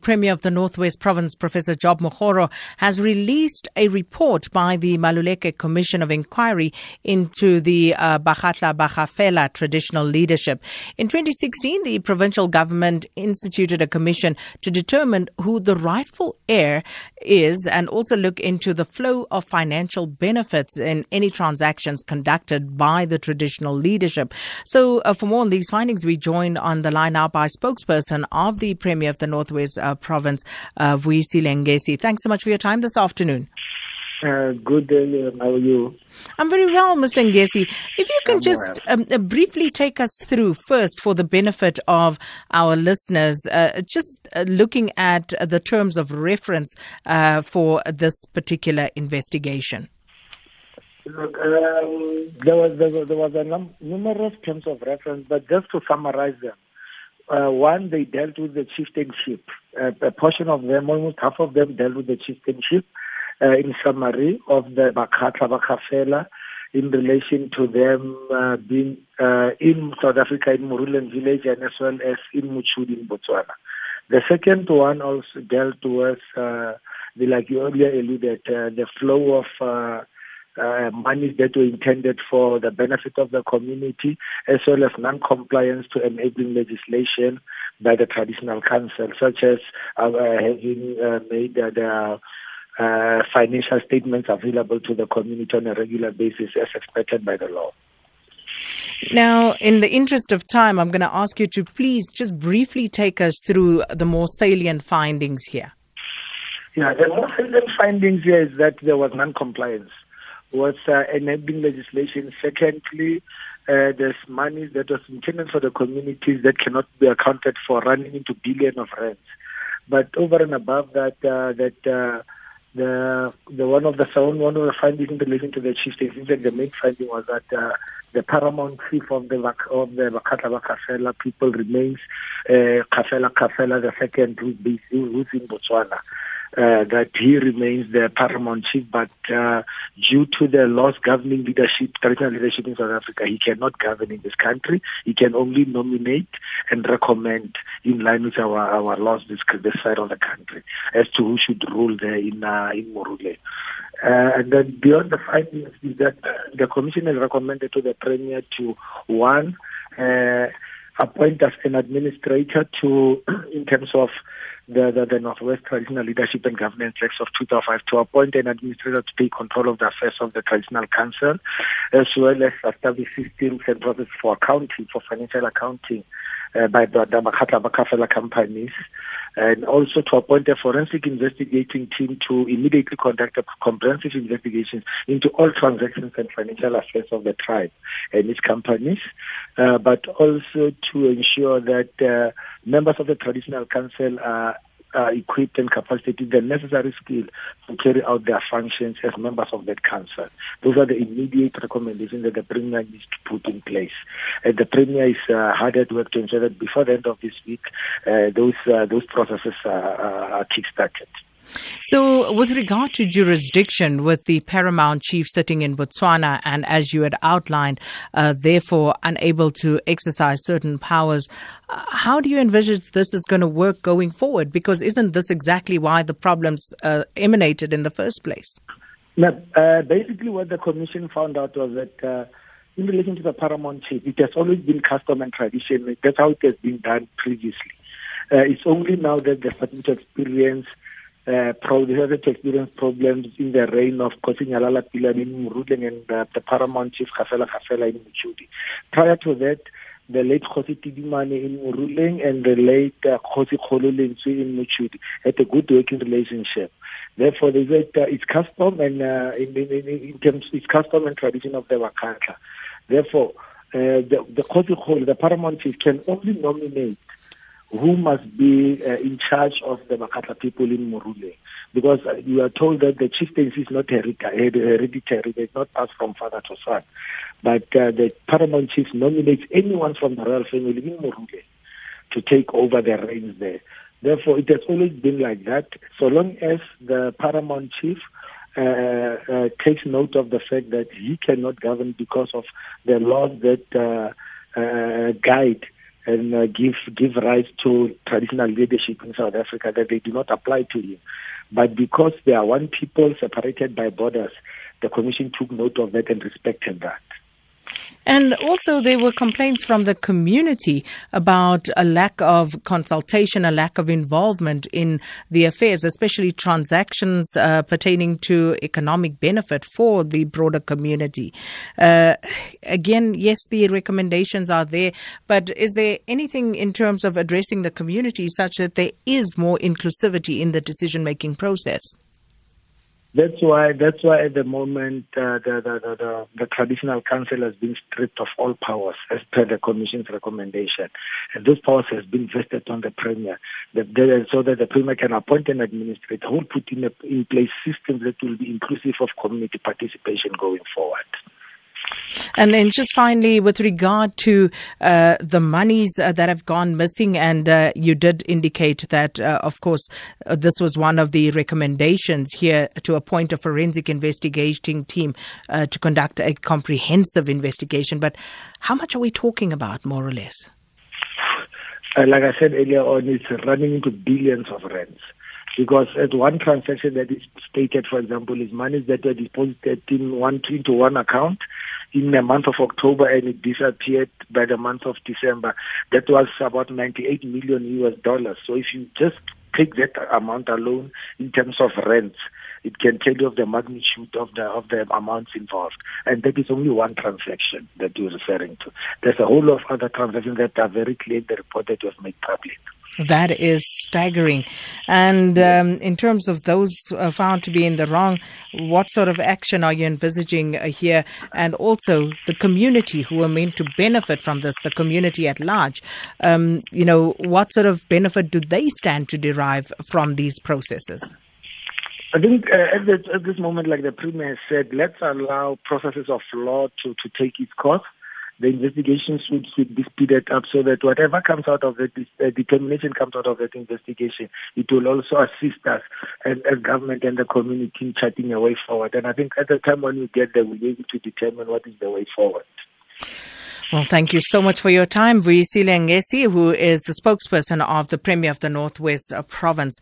Premier of the Northwest Province, Professor Job Mokgoro, has released a report by the Maluleke Commission of Inquiry into the uh, Bakgatla Bakgafela traditional leadership. In 2016, the provincial government instituted a commission to determine who the rightful heir is and also look into the flow of financial benefits in any transactions conducted by the traditional leadership. So, uh, for more on these findings, we joined on the line now by spokesperson of the Premier of the Northwest uh, Province, uh, Vuyisile Ngesi. Thanks so much for your time this afternoon. Uh, good day. Uh, how are you? I'm very well, Mr. Ngesi. If you can I'm just um, uh, briefly take us through first for the benefit of our listeners, uh, just uh, looking at the terms of reference uh, for this particular investigation. Look, um, there was there was, there was a num- numerous terms of reference, but just to summarize them, uh, one they dealt with the chieftainship. Uh, a portion of them, almost half of them, dealt with the chieftainship. Uh, in summary, of the Bakgatla Bakgafela in relation to them uh, being uh, in South Africa in Moruleng village and as well as in Mochudi in Botswana. The second one also dealt with, uh, the, like you earlier alluded, uh, the flow of uh, uh, monies that were intended for the benefit of the community, as well as non-compliance to enabling legislation by the traditional council, such as uh, having uh, made uh, the uh, financial statements available to the community on a regular basis as expected by the law. Now, in the interest of time, I'm going to ask you to please just briefly take us through the more salient findings here. Yeah, the more salient findings here is that there was non-compliance with uh, enabling legislation. Secondly, uh, there's money that was intended for the communities that cannot be accounted for, running into billion of rands. But over and above that, uh, that uh, the the one of the one of the findings in relation to the chieftains, is fact, the main finding was that uh, the paramount chief of the of the Bakgatla Bakgafela people remains uh, Kgafela Kgafela the second, who's in Botswana uh, that he remains the paramount chief, but uh, due to the lost governing leadership, traditional leadership in South Africa, he cannot govern in this country. He can only nominate and recommend in line with our, our laws this, this side of the country as to who should rule there in, uh, in Morule. Uh, and then beyond the findings is that the commission has recommended to the premier to one, uh, appoint as an administrator to, in terms of the, the, the Northwest Traditional Leadership and Governance Act of 2005 to appoint an administrator to take control of the affairs of the Traditional Council, as well as establish systems and processes for accounting, for financial accounting uh, by the, Bakgatla Bakgafela companies and also to appoint a forensic investigating team to immediately conduct a comprehensive investigation into all transactions and financial affairs of the tribe and its companies, uh, but also to ensure that uh, members of the traditional council are uh, equipped and capacitated the necessary skill to carry out their functions as members of that council. Those are the immediate recommendations that the Premier needs to put in place. And the Premier is uh, hard at work to ensure that before the end of this week, uh, those uh, those processes are, are kick-started. So, with regard to jurisdiction, with the paramount chief sitting in Botswana, and as you had outlined, uh, therefore unable to exercise certain powers, uh, how do you envisage this is going to work going forward? Because isn't this exactly why the problems uh, emanated in the first place? Now, uh, basically, what the commission found out was that. Uh, in relation to the paramount chief, it has always been custom and tradition. That's how it has been done previously. Uh, it's only now that they're starting to experience uh, has experienced problems in the reign of Kosinyalala Pilani in Moruleng and uh, the paramount chief Kgafela Kgafela in Mochudi. Prior to that, the late Khosi Tidimane in Moruleng and the late uh, Khosi Khololentsi in Mutshudi had a good working relationship. Therefore, they said uh, it's custom and uh, in, in, in, terms it's custom and tradition of the Bakgatla. Therefore, uh, the, the Khosi Kholo, the paramount chief, can only nominate who must be uh, in charge of the Makata people in Morule. Because uh, you are told that the chieftaincy is not hereditary, it's not passed from father to son. But uh, the paramount chief nominates anyone from the royal family in Morule to take over the reins there. Therefore, it has always been like that. So long as the paramount chief uh, uh, takes note of the fact that he cannot govern because of the laws that uh, uh guide and uh, give give rise to traditional leadership in South Africa that they do not apply to him. But because they are one people separated by borders, the commission took note of that and respected that. And also, there were complaints from the community about a lack of consultation, a lack of involvement in the affairs, especially transactions uh, pertaining to economic benefit for the broader community. Uh, again, yes, the recommendations are there, but is there anything in terms of addressing the community such that there is more inclusivity in the decision making process? That's why that's why at the moment uh, the, the, the, the, the traditional council has been stripped of all powers as per the commission's recommendation, and those powers has been vested on the premier, the, the, so that the premier can appoint an administrator who will put in, a, in place systems that will be inclusive of community participation going forward. And then just finally, with regard to uh, the monies uh, that have gone missing, and uh, you did indicate that, uh, of course, uh, this was one of the recommendations here to appoint a forensic investigating team uh, to conduct a comprehensive investigation. But how much are we talking about, more or less? like I said earlier on, it's running into billions of rands because at one transaction that is stated, for example, is money that were deposited in one into one account in the month of October and it disappeared by the month of December. That was about 98 million US dollars. So if you just take that amount alone in terms of rands, it can tell you of the magnitude of the of the amounts involved. And that is only one transaction that you're referring to. There's a whole lot of other transactions that are very clear in the report that was made public. That is staggering. And um, in terms of those uh, found to be in the wrong, what sort of action are you envisaging uh, here? And also the community who are meant to benefit from this, the community at large, um, you know, what sort of benefit do they stand to derive from these processes? I think uh, at, this, at, this, moment, like the Premier said, let's allow processes of law to, to take its course the investigation should, should be speeded up so that whatever comes out of it, uh, determination comes out of that investigation, it will also assist us as, as government and the community in charting a way forward. And I think at the time when we get there, we'll be able to determine what is the way forward. Well, thank you so much for your time, Vuyisile Ngesi, who is the spokesperson of the Premier of the Northwest Province.